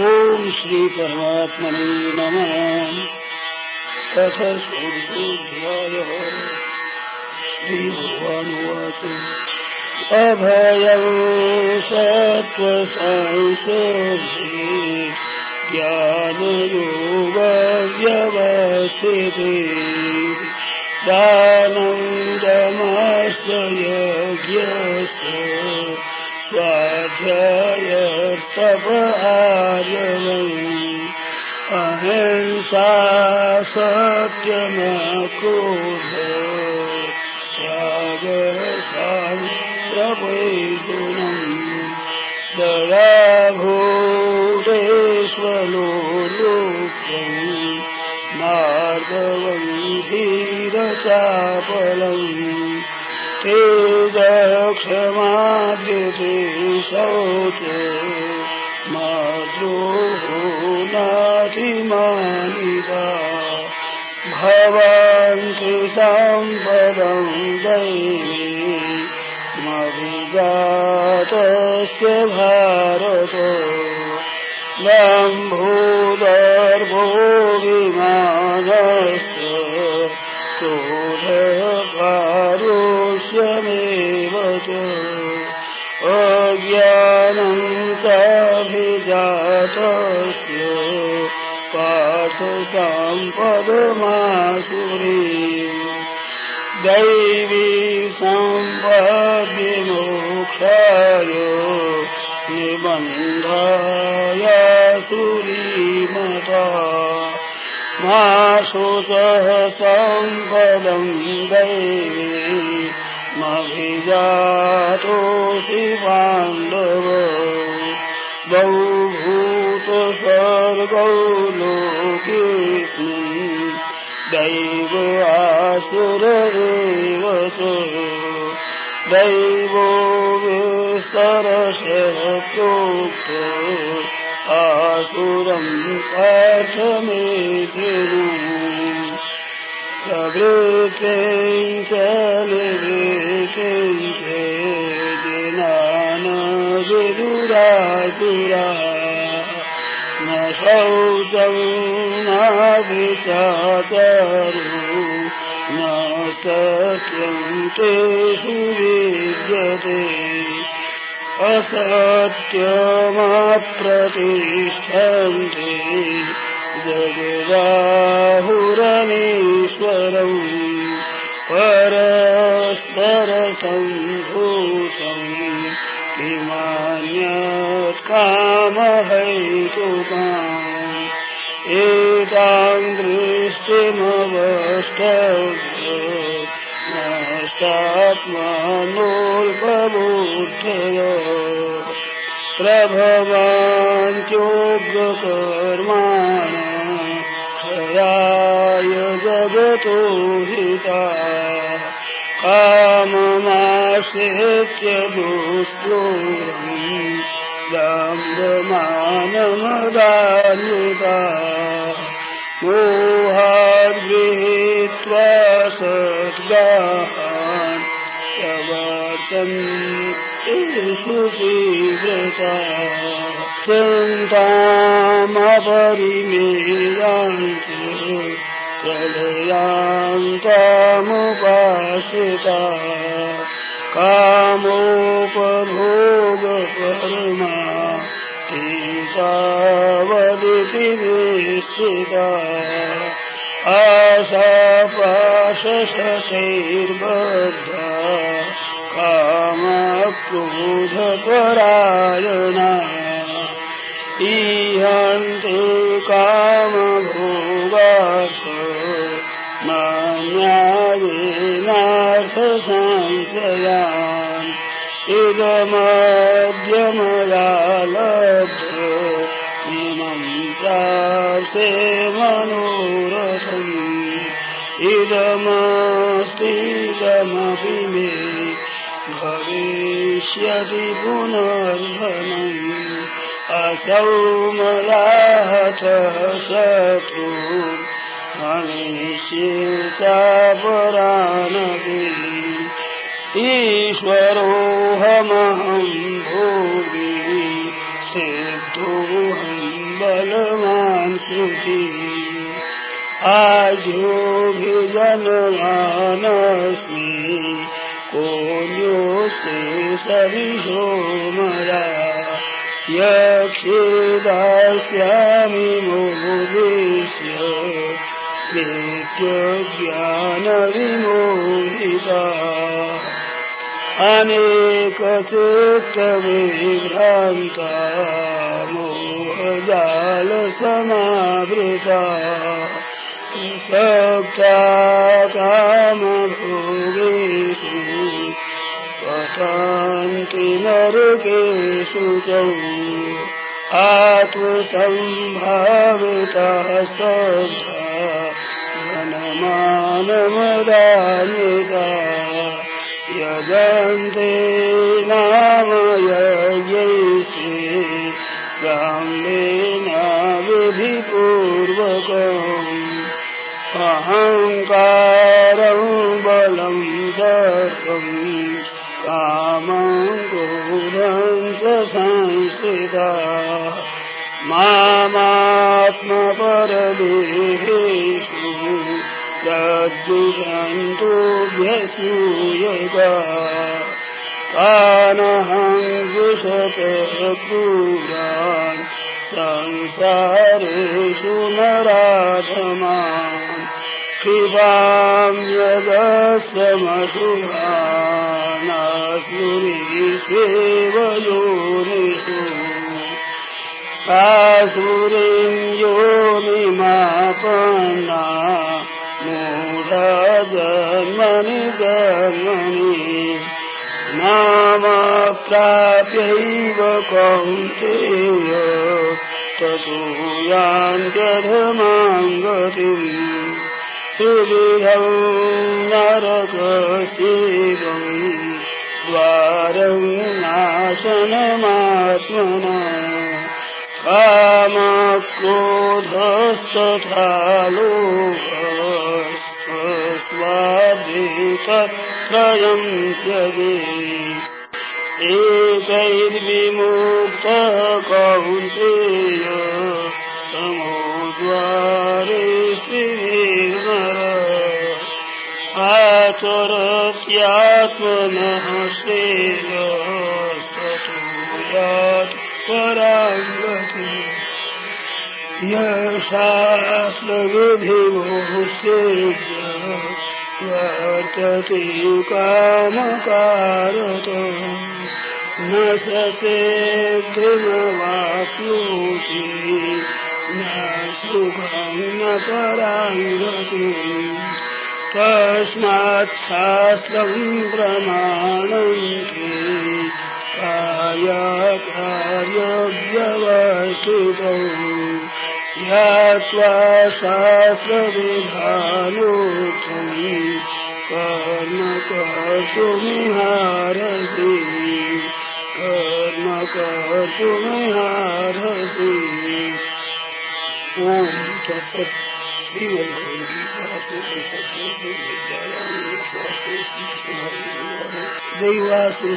ॐ श्रीपरमात्मने नमः। तथ सूर्योऽध्यायः श्रीभगवानुवाच अभयम् सत्त्वसंशोधे ज्ञानयोगव्यवस्थिते दानन्दमश्च यज्ञश्च स्वाध्यायस्तप आर्यवम् अहिंसा सत्यमक्रोध त्यागशान्त्रवैगुणम् दयाभूतेष्वलो लोक्यम् मार्गवम् धीरचापलम् तेजक्षमाद्यते शौच माद्रोहो नातिमानिता भवन्ति सम्पदम् दैवे मभिजातस्य भारत। लम्भोदर्भो विमानश्च क्रोधकारोष्यमेव च अज्ञानम् चाभिजातस्य पार्थसाम्पदमासुरी दैवी सम्पद्विमोक्षाय निबन्धाय सुरीमता। मा शुचः सम्पदम् दैवे मभिजातोऽसि पाण्डव। द्वौ लोकेऽस्मिन् दैव आसुररेव च दैवो विस्तरशः प्रोक्त आसुरम् पार्थमे शृणु प्रवृत्तिम् च निवृत्तिम् च शौचम् नाभिचाचरु न सत्यम् तेषु विद्यते असत्यमाप्रतिष्ठन्ते जगदाहुरनीश्वरम् परस्परसम्भूतम् किमान्यत् कामहैतुकाम् एताम् दृष्टिमवष्टभ्य नष्टात्मानोल्पबुद्धय प्रभवान्त्योग्रकर्माण क्षयाय जगतो हिता। काममाश्रित्य दुष्पूरम् दाम्बमानमदान्विता मोहाद्गृहीत्वा सद्गाहान् प्रवर्तन्तेषु तीव्रता। चिन्तामपरिमेयान्ति प्रलयान्तामुपाश्रिता कामोपभोगपरमा एतावदिति निश्चिता आशापाशशतैर्बद्धा कामक्रोधपरायणा। ईहन्ते कामभोगात् मान्यायेनार्थसंशयान् इदमद्यमया लब्ध प्रासे मनोरथम्। इदमस्तीदमपि मे भविष्यति पुनर्धनम् असौ मनिष्येतापरानपि ईश्वरोऽहमहम् भोगी श्रुति आद्योभिजनवानस्मि कोऽन्योऽस्ते सविशो मया। यक्षे दास्यामि मोदिष्य। नित्यज्ञानविमोहिता अनेकचित्तविभ्रान्ता मोहजालसमावृता सप्ता कामभोगेषु पतान्ति नरकेषु च आत्मसम्भावितः धनमानमदान्विता यजन्ते नाम यज्ञैस्ते ब्राह्मेणा विधिपूर्वकम् अहङ्कारम् बलम् दर्पम् कामम् क्रोधम् च संस्थिता। मामात्मपरदेहेषु तद्दुषन्तोऽभ्यसूयगा द्विषते क्रूरान् संसारेषु नराधमान् क्षिपाम् यदस्वमशुभानासुरीष्वेव योनिषु आसुरीम् योनिमापन्ना मूढजन्मनि जन्मनि नाम प्राप्यैव कौन्तेय ततो यान्त्यधमाम् गतिम् त्रिविधम् नरकस्येवम् द्वारम् नाशनमात्मना कामक्रोधस्तथा लोभस्वादितत्रयम् त्यजे एतैर्विमुक्तः कौन्तेय समोद्वारे श्रीर्नर आचरत्यात्मनः पराङ्गति। यशास्त्रविधिमुसेव्य कामकारत न सेद्धिमवाप्नोति न सुखम् न पराङ्गतिम् तस्माच्छास्त्रम् प्रमाणन्ति कायाकार्यव्यवस्थितौ यात्वा शास्त्रविधानोक्तम् कर्म कर्तुमिहारसि कर्म कर्तुमिहारसि ॐ तत्सत् दैवासु